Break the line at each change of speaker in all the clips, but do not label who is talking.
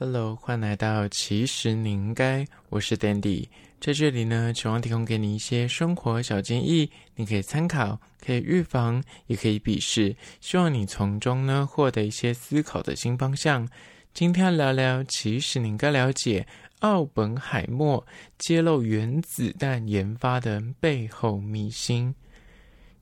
Hello，欢迎来到其实你应该，我是 Dandy，在这里呢，希望提供给你一些生活小建议，你可以参考，可以预防，也可以鄙视，希望你从中呢获得一些思考的新方向。今天聊聊，其实你应该了解奥本海默揭露原子弹研发的背后秘辛。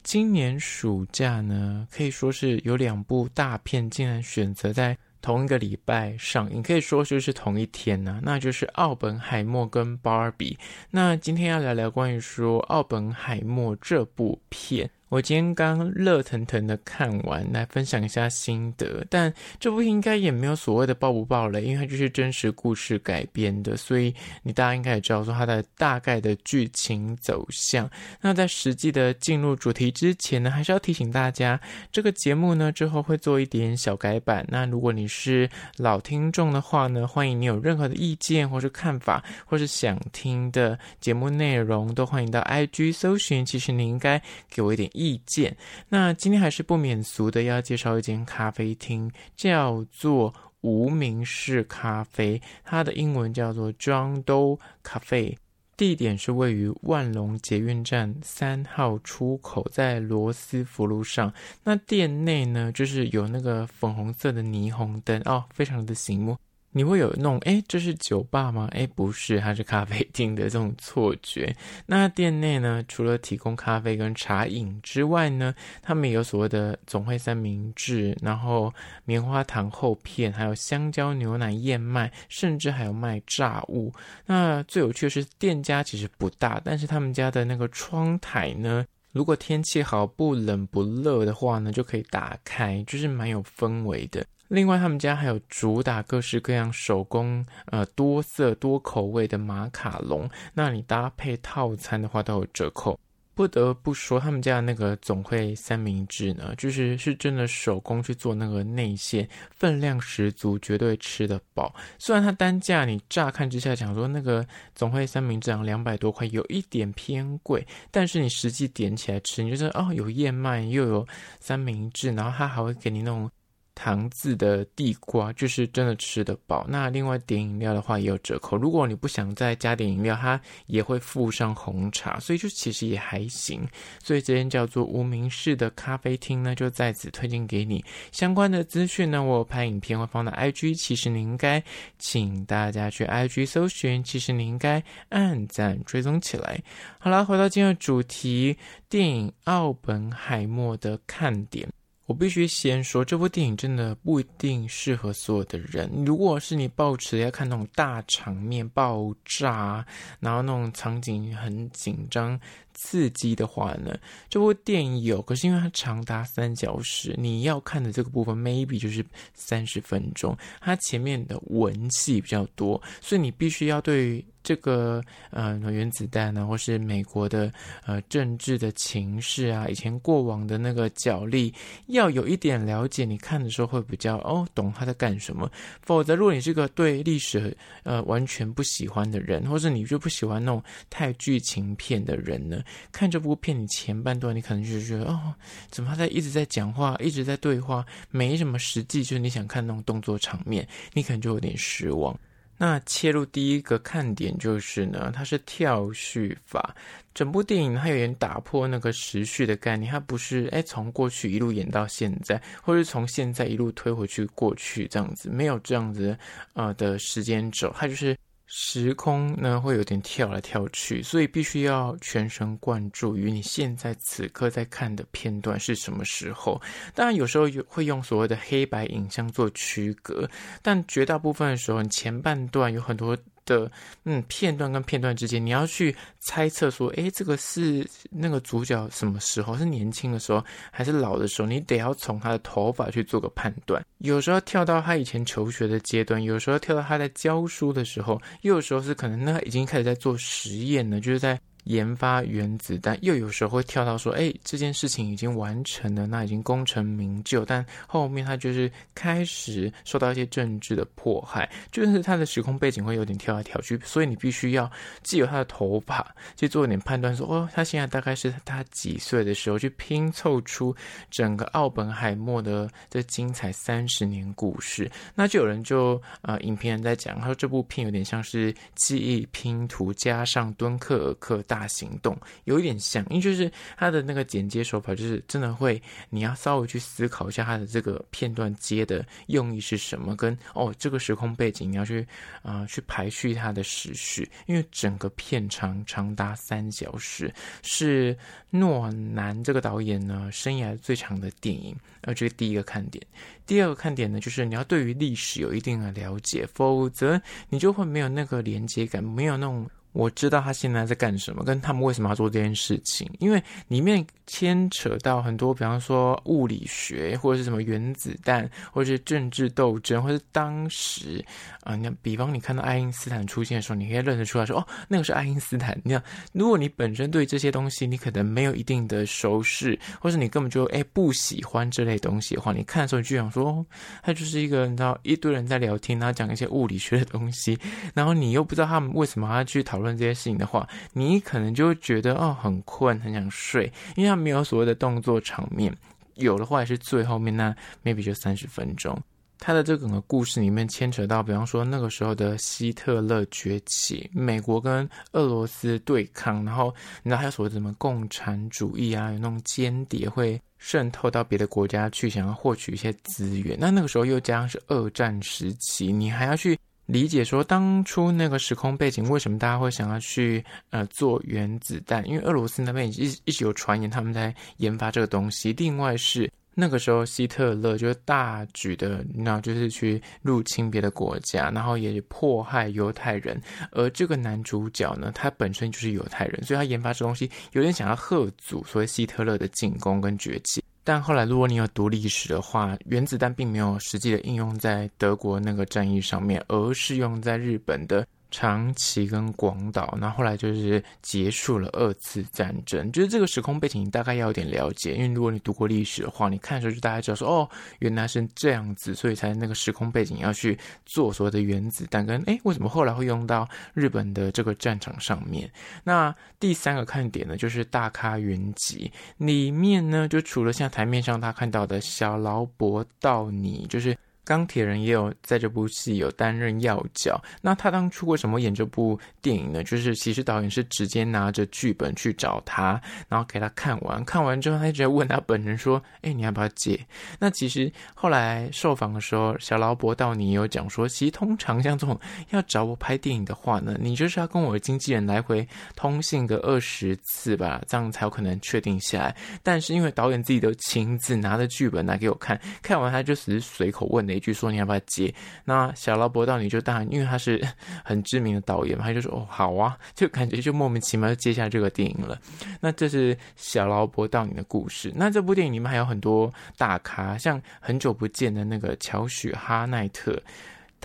今年暑假呢，可以说是有两部大片竟然选择在。同一个礼拜上映，可以说就是同一天呐、那就是《奥本海默》跟《芭比》。那今天要聊聊关于说《奥本海默》这部片。我今天刚热腾腾的看完，来分享一下心得。但这部应该也没有所谓的爆不爆雷，因为它就是真实故事改编的，所以你大家应该也知道说它的大概的剧情走向。那在实际的进入主题之前呢，还是要提醒大家，这个节目呢之后会做一点小改版。那如果你是老听众的话呢，欢迎你有任何的意见或是看法，或是想听的节目内容，都欢迎到 IG 搜寻。其实你应该给我一点。意见。那今天还是不免俗的，要介绍一间咖啡厅，叫做无名氏咖啡，它的英文叫做 John Doe Cafe，地点是位于万隆捷运站三号出口，在罗斯福路上。那店内呢，就是有那个粉红色的霓虹灯哦，非常的醒目。你会有那种诶，这是酒吧吗？诶，不是，它是咖啡厅的这种错觉。那店内呢，除了提供咖啡跟茶饮之外呢，他们也有所谓的总汇三明治，然后棉花糖厚片，还有香蕉牛奶燕麦，甚至还有卖炸物。那最有趣的是，店家其实不大，但是他们家的那个窗台呢，如果天气好，不冷不热的话呢，就可以打开，就是蛮有氛围的。另外，他们家还有主打各式各样手工、呃多色多口味的马卡龙，那你搭配套餐的话都有折扣。不得不说，他们家的那个总汇三明治呢，就是是真的手工去做那个内馅，分量十足，绝对吃得饱。虽然它单价你乍看之下讲说那个总汇三明治两百多块，有一点偏贵，但是你实际点起来吃，你就说哦，有燕麦又有三明治，然后它还会给你那种。糖渍的地瓜就是真的吃得饱。那另外点饮料的话也有折扣，如果你不想再加点饮料，它也会附上红茶，所以就其实也还行。所以这间叫做无名氏的咖啡厅呢，就在此推荐给你。相关的资讯呢，我有拍影片会放到 IG，其实你应该请大家去 IG 搜寻，其实你应该按赞追踪起来。好了，回到今天的主题，电影《奥本海默》的看点。我必须先说，这部电影真的不一定适合所有的人。如果是你抱持要看那种大场面爆炸，然后那种场景很紧张刺激的话呢，这部电影有，可是因为它长达三小时，你要看的这个部分 maybe 就是三十分钟，它前面的文戏比较多，所以你必须要对。这个呃原子弹啊，或是美国的呃政治的情势啊，以前过往的那个角力，要有一点了解，你看的时候会比较哦懂他在干什么。否则，如果你是个对历史呃完全不喜欢的人，或是你就不喜欢那种太剧情片的人呢，看这部片，你前半段你可能就觉得哦，怎么他在一直在讲话，一直在对话，没什么实际，就是你想看那种动作场面，你可能就有点失望。那切入第一个看点就是呢，它是跳叙法，整部电影它有点打破那个时序的概念，它不是诶从过去一路演到现在，或是从现在一路推回去过去这样子，没有这样子呃的时间轴，它就是。时空呢会有点跳来跳去，所以必须要全神贯注于你现在此刻在看的片段是什么时候。当然有时候有会用所谓的黑白影像做区隔，但绝大部分的时候，你前半段有很多。的嗯，片段跟片段之间，你要去猜测说，诶，这个是那个主角什么时候？是年轻的时候，还是老的时候？你得要从他的头发去做个判断。有时候跳到他以前求学的阶段，有时候跳到他在教书的时候，又有时候是可能那已经开始在做实验了，就是在。研发原子弹，又有时候会跳到说，哎，这件事情已经完成了，那已经功成名就，但后面他就是开始受到一些政治的迫害，就是他的时空背景会有点跳来跳去，所以你必须要既有他的头发，去做一点判断说，哦，他现在大概是他几岁的时候，去拼凑出整个奥本海默的这精彩三十年故事。那就有人就呃，影评人在讲，他说这部片有点像是记忆拼图加上敦刻尔克大大行动，有一点像，因为就是他的那个剪接手法，就是真的会你要稍微去思考一下他的这个片段接的用意是什么，跟哦这个时空背景你要去啊、去排序它的时序，因为整个片长长达三小时，是诺兰这个导演呢生涯最长的电影，而这是第一个看点。第二个看点呢，就是你要对于历史有一定的了解，否则你就会没有那个连接感，没有那种。我知道他现在在干什么，跟他们为什么要做这件事情，因为里面牵扯到很多，比方说物理学，或者是什么原子弹，或者是政治斗争，或者是当时啊，你看，比方你看到爱因斯坦出现的时候，你可以认得出来说，哦，那个是爱因斯坦。你看，如果你本身对这些东西你可能没有一定的熟识，或者你根本就哎不喜欢这类东西的话，你看的时候你就想说，哦，他就是一个你知道一堆人在聊天，然后讲一些物理学的东西，然后你又不知道他们为什么要去讨论。这些事情的话，你可能就会觉得哦很困，很想睡，因为它没有所谓的动作场面，有的话也是最后面那 maybe 就三十分钟。他的这个故事里面牵扯到，比方说那个时候的希特勒崛起，美国跟俄罗斯对抗，然后你知道还有所谓什么共产主义啊，有那种间谍会渗透到别的国家去，想要获取一些资源。那那个时候又加上是二战时期，你还要去。理解说，当初那个时空背景，为什么大家会想要去呃做原子弹？因为俄罗斯那边一一直有传言他们在研发这个东西。另外是那个时候希特勒就大举的，那就是去入侵别的国家，然后也迫害犹太人。而这个男主角呢，他本身就是犹太人，所以他研发这东西有点想要贺阻所谓希特勒的进攻跟崛起。但后来，如果你有读历史的话，原子弹并没有实际的应用在德国那个战役上面，而是用在日本的。长崎跟广岛，那后，来就是结束了二次战争。就是这个时空背景，你大概要有点了解，因为如果你读过历史的话，你看的时候就大概知道说，哦，原来是这样子，所以才那个时空背景要去做所谓的原子弹，跟诶，为什么后来会用到日本的这个战场上面？那第三个看点呢，就是大咖云集里面呢，就除了像台面上他看到的小劳勃道尼，就是。钢铁人也有在这部戏有担任要角，那他当初为什么演这部电影呢？就是其实导演是直接拿着剧本去找他，然后给他看完，看完之后他就直接问他本人说：“哎，你要不要接？”那其实后来受访的时候，小劳勃道尼有讲说，其实通常像这种要找我拍电影的话呢，你就是要跟我的经纪人来回通信个二十次吧，这样才有可能确定下来。但是因为导演自己都亲自拿着剧本来给我看，看完他就只是随口问的。一句说你要不要接？那小劳勃道尼就当然，因为他是 很知名的导演嘛，他就说哦好啊，就感觉就莫名其妙就接下这个电影了。那这是小劳勃道尼的故事。那这部电影里面还有很多大咖，像很久不见的那个乔许哈奈特。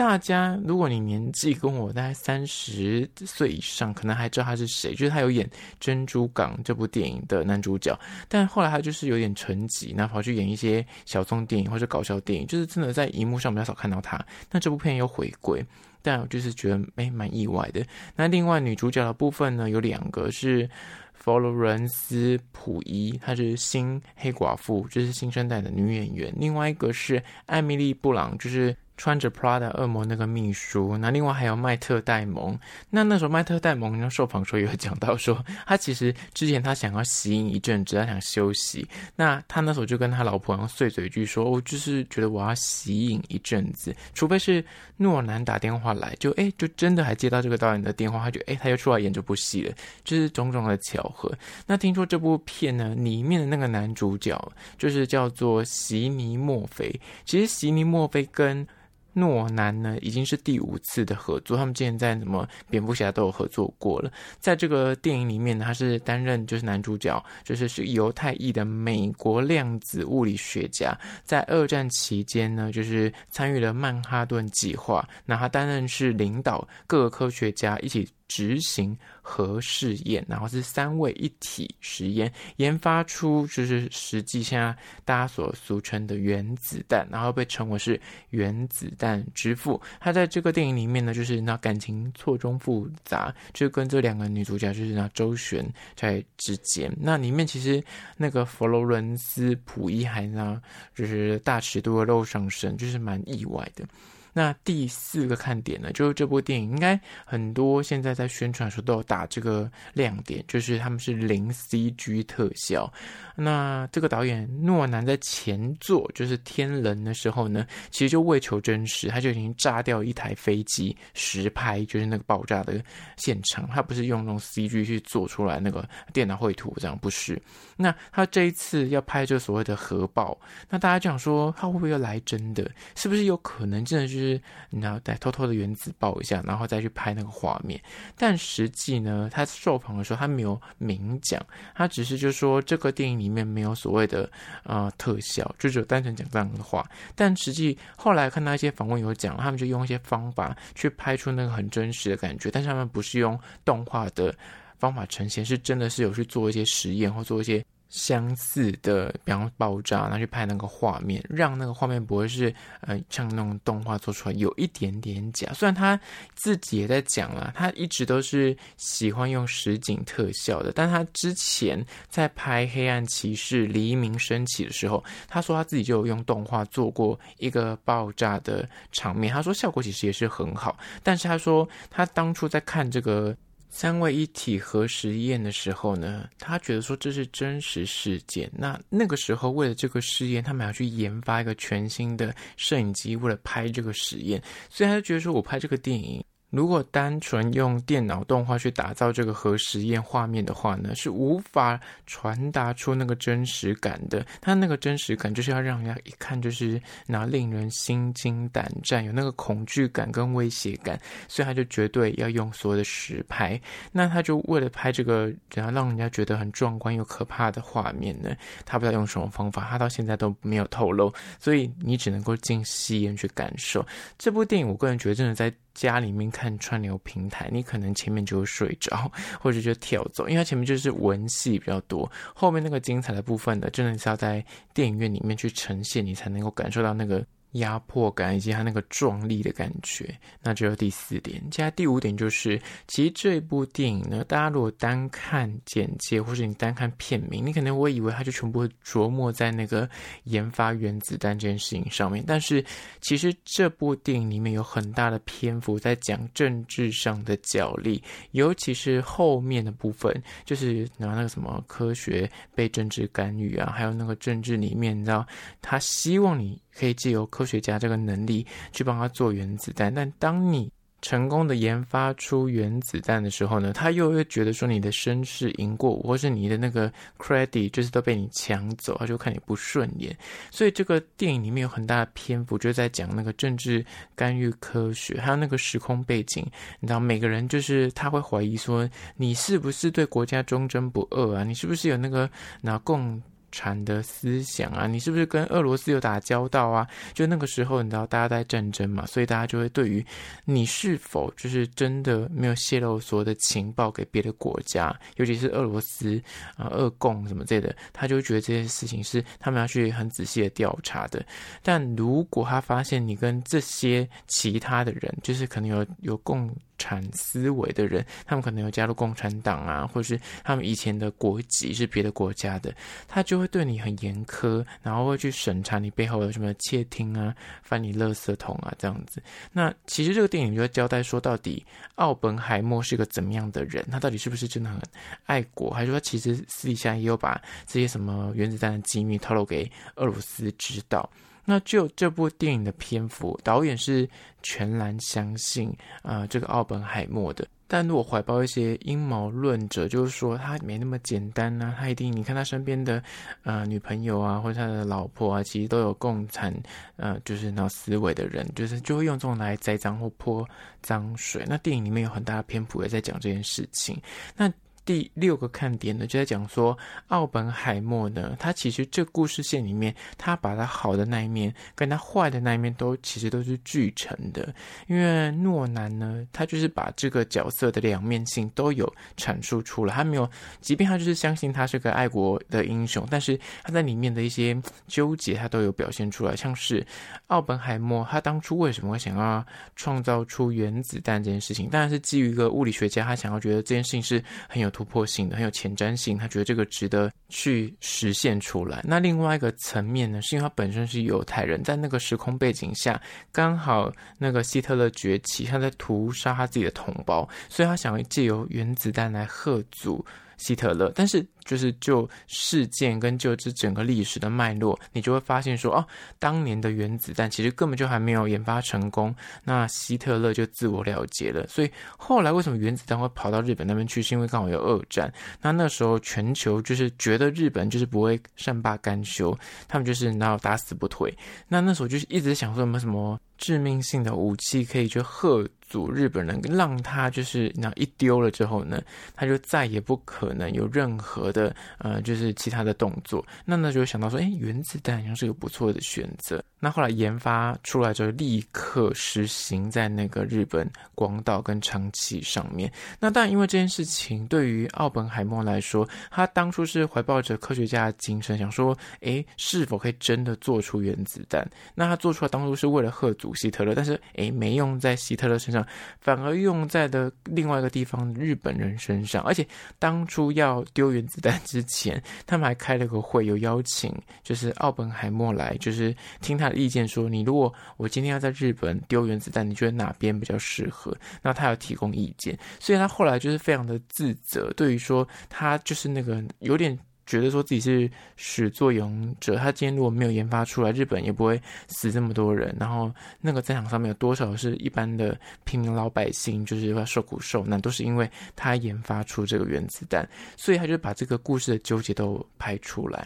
大家，如果你年纪跟我大概三十岁以上，可能还知道他是谁，就是他有演《珍珠港》这部电影的男主角，但后来他就是有点沉寂，然后跑去演一些小众电影或者搞笑电影，就是真的在荧幕上比较少看到他。那这部片又回归，但我就是觉得诶蛮意外的。那另外女主角的部分呢，有两个是佛罗伦斯普伊，她是新黑寡妇，就是新生代的女演员；另外一个是艾米丽布朗，就是。穿着 Prada 恶魔那个秘书，那另外还有麦特戴蒙。那那时候麦特戴蒙呢受访时候有讲到说，他其实之前他想要息影一阵子，他想休息。那他那时候就跟他老婆然后碎嘴一句说：“我就是觉得我要息影一阵子，除非是诺兰打电话来，就哎，就真的还接到这个导演的电话，他就哎，他又出来演这部戏了，就是种种的巧合。那听说这部片呢，里面的那个男主角就是叫做席尼墨菲。其实席尼墨菲跟诺南呢，已经是第五次的合作。他们之前在什么蝙蝠侠都有合作过了。在这个电影里面呢，他是担任就是男主角，就是是犹太裔的美国量子物理学家，在二战期间呢，就是参与了曼哈顿计划。那他担任是领导各个科学家一起执行核试验，然后是三位一体实验，研发出就是实际现在大家所俗称的原子弹，然后被称为是原子弹之父。他在这个电影里面呢，就是那感情错综复杂，就跟这两个女主角就是那周旋在之间。那里面其实那个佛罗伦斯普伊还呢，就是大尺度的肉上身，就是蛮意外的。那第四个看点呢，就是这部电影应该很多现在在宣传的时候都有打这个亮点，就是他们是零 CG 特效。那这个导演诺兰在前作就是《天人》的时候呢，其实就为求真实，他就已经炸掉一台飞机实拍，就是那个爆炸的现场，他不是用那种 CG 去做出来那个电脑绘图这样，不是。那他这一次要拍这所谓的核爆，那大家就想说他会不会要来真的？是不是有可能真的是是你要再偷偷的原子爆一下，然后再去拍那个画面？但实际呢，他受访的时候他没有明讲，他只是就说这个电影里面没有所谓的呃特效，就只有单纯讲这样的话。但实际后来看到一些访问有讲，他们就用一些方法去拍出那个很真实的感觉，但是他们不是用动画的方法呈现，是真的是有去做一些实验或做一些。相似的，比方爆炸，然后去拍那个画面，让那个画面不会是呃像那种动画做出来有一点点假。虽然他自己也在讲啦，他一直都是喜欢用实景特效的，但他之前在拍《黑暗骑士：黎明升起》的时候，他说他自己就有用动画做过一个爆炸的场面，他说效果其实也是很好，但是他说他当初在看这个。三位一体核实验的时候呢，他觉得说这是真实事件。那那个时候为了这个试验，他们要去研发一个全新的摄影机，为了拍这个实验，所以他就觉得说我拍这个电影。如果单纯用电脑动画去打造这个核实验画面的话呢，是无法传达出那个真实感的。它那个真实感就是要让人家一看就是那令人心惊胆战，有那个恐惧感跟威胁感，所以他就绝对要用所有的实拍。那他就为了拍这个，然后让人家觉得很壮观又可怕的画面呢，他不知道用什么方法，他到现在都没有透露，所以你只能够进戏院去感受这部电影。我个人觉得真的在。家里面看串流平台，你可能前面就会睡着，或者就跳走，因为它前面就是文戏比较多，后面那个精彩的部分呢，真的是要在电影院里面去呈现，你才能够感受到那个。压迫感以及它那个壮丽的感觉，那只有第四点。接下来第五点就是，其实这部电影呢，大家如果单看简介或者你单看片名，你可能会以为它就全部会琢磨在那个研发原子弹这件事情上面。但是其实这部电影里面有很大的篇幅在讲政治上的角力，尤其是后面的部分，就是拿那个什么科学被政治干预啊，还有那个政治里面，你知道他希望你。可以借由科学家这个能力去帮他做原子弹，但当你成功的研发出原子弹的时候呢，他又会觉得说你的声势赢过我，或是你的那个 credit 就是都被你抢走，他就看你不顺眼。所以这个电影里面有很大的篇幅就在讲那个政治干预科学，还有那个时空背景。你知道每个人就是他会怀疑说你是不是对国家忠贞不二啊？你是不是有那个拿共产的思想啊，你是不是跟俄罗斯有打交道啊？就那个时候，你知道大家在战争嘛，所以大家就会对于你是否就是真的没有泄露所有的情报给别的国家，尤其是俄罗斯啊、俄共什么之类的，他就觉得这件事情是他们要去很仔细的调查的。但如果他发现你跟这些其他的人，就是可能有有共产思维的人，他们可能有加入共产党啊，或者是他们以前的国籍是别的国家的，他就会对你很严苛，然后会去审查你背后有什么窃听啊、翻你垃圾桶啊这样子。那其实这个电影就会交代说，到底奥本海默是个怎么样的人？他到底是不是真的很爱国，还是说其实私底下也有把这些什么原子弹的机密透露给俄罗斯知道？那就这部电影的篇幅，导演是全然相信啊、呃、这个奥本海默的。但如果怀抱一些阴谋论者，就是说他没那么简单呐、啊，他一定你看他身边的呃女朋友啊，或者他的老婆啊，其实都有共产呃就是那思维的人，就是就会用这种来栽赃或泼脏水。那电影里面有很大的篇幅也在讲这件事情。那第六个看点呢，就在讲说奥本海默呢，他其实这故事线里面，他把他好的那一面跟他坏的那一面都其实都是俱成的。因为诺兰呢，他就是把这个角色的两面性都有阐述出来。他没有，即便他就是相信他是个爱国的英雄，但是他在里面的一些纠结，他都有表现出来。像是奥本海默，他当初为什么会想要创造出原子弹这件事情，当然是基于一个物理学家，他想要觉得这件事情是很有突破性的，很有前瞻性，他觉得这个值得去实现出来。那另外一个层面呢，是因为他本身是犹太人，在那个时空背景下，刚好那个希特勒崛起，他在屠杀他自己的同胞，所以他想要借由原子弹来贺阻希特勒，但是。就是就事件跟就这整个历史的脉络，你就会发现说，哦，当年的原子弹其实根本就还没有研发成功，那希特勒就自我了结了。所以后来为什么原子弹会跑到日本那边去？是因为刚好有二战，那那时候全球就是觉得日本就是不会善罢甘休，他们就是然后打死不退。那那时候就是一直想说有没有什么致命性的武器可以去吓阻日本人，让他就是那一丢了之后呢，他就再也不可能有任何。的呃，就是其他的动作，那那就想到说，哎，原子弹好像是个不错的选择。那后来研发出来之后，立刻实行在那个日本广岛跟长崎上面。那当然，因为这件事情对于奥本海默来说，他当初是怀抱着科学家的精神，想说，哎，是否可以真的做出原子弹？那他做出来当初是为了吓阻希特勒，但是哎，没用在希特勒身上，反而用在的另外一个地方，日本人身上。而且当初要丢原子弹之前，他们还开了个会，有邀请就是奥本海默来，就是听他的意见，说你如果我今天要在日本丢原子弹，你觉得哪边比较适合？那他要提供意见，所以他后来就是非常的自责，对于说他就是那个有点觉得说自己是始作俑者，他今天如果没有研发出来，日本也不会死这么多人，然后那个战场上面有多少是一般的平民老百姓，就是要受苦受难，都是因为他研发出这个原子弹，所以他就把这个故事的纠结都拍出来。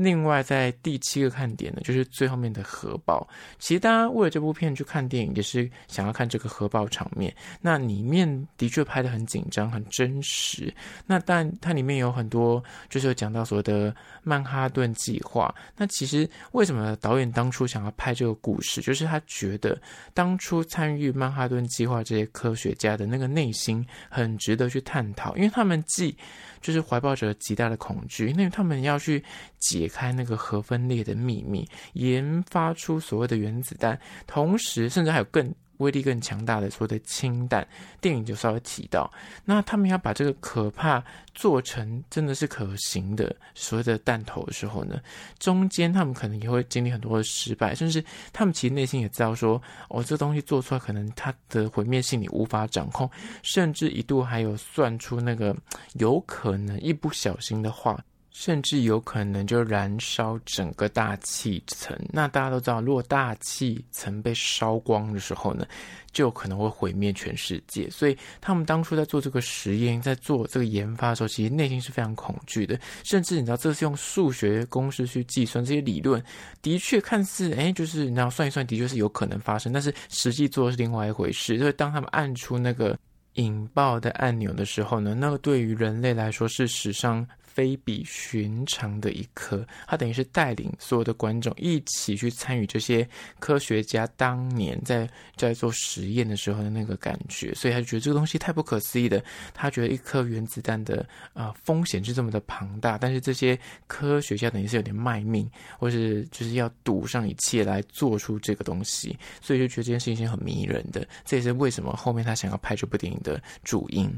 另外，在第七个看点呢，就是最后面的核爆。其实大家为了这部片去看电影，也是想要看这个核爆场面。那里面的确拍得很紧张、很真实。那但它里面有很多，就是有讲到所谓的曼哈顿计划。那其实为什么导演当初想要拍这个故事，就是他觉得当初参与曼哈顿计划这些科学家的那个内心很值得去探讨，因为他们既就是怀抱着极大的恐惧，因为他们要去解开那个核分裂的秘密，研发出所谓的原子弹，同时甚至还有更威力更强大的所谓的氢弹。电影就稍微提到，那他们要把这个可怕做成真的是可行的所谓的弹头的时候呢，中间他们可能也会经历很多的失败，甚至他们其实内心也知道说，哦，这东西做出来可能它的毁灭性你无法掌控，甚至一度还有算出那个有可能一不小心的话。甚至有可能就燃烧整个大气层。那大家都知道，如果大气层被烧光的时候呢，就可能会毁灭全世界。所以他们当初在做这个实验，在做这个研发的时候，其实内心是非常恐惧的。甚至你知道，这是用数学公式去计算这些理论，的确看似哎，就是你知道算一算，的确是有可能发生。但是实际做的是另外一回事。所以当他们按出那个引爆的按钮的时候呢，那个对于人类来说是史上。非比寻常的一刻，他等于是带领所有的观众一起去参与这些科学家当年在在做实验的时候的那个感觉，所以他就觉得这个东西太不可思议的。他觉得一颗原子弹的呃风险是这么的庞大，但是这些科学家等于是有点卖命，或是就是要赌上一切来做出这个东西，所以就觉得这件事情很迷人的。这也是为什么后面他想要拍这部电影的主因。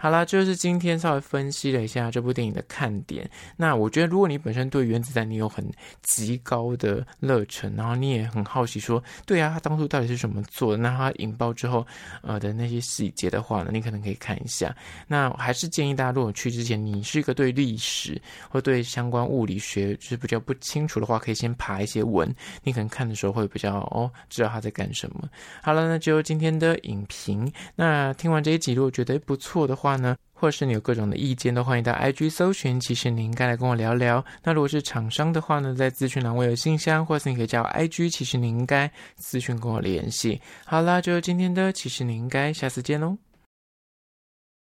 好啦，就是今天稍微分析了一下这部电影的看看点，那我觉得，如果你本身对原子弹你有很极高的热忱，然后你也很好奇说，对啊，他当初到底是怎么做的？那他引爆之后，呃的那些细节的话呢，你可能可以看一下。那我还是建议大家，如果去之前，你是一个对历史或对相关物理学就是比较不清楚的话，可以先爬一些文，你可能看的时候会比较哦，知道他在干什么。好了，那就今天的影评。那听完这一集，如果觉得不错的话呢，或是你有各种的意见，都欢迎到 IG 搜寻，其实你应该来跟我聊聊。那如果是厂商的话呢，在资讯栏我有信箱，或是你可以加我 IG，其实你应该咨询跟我联系。好啦，就今天的，其实你应该下次见喽。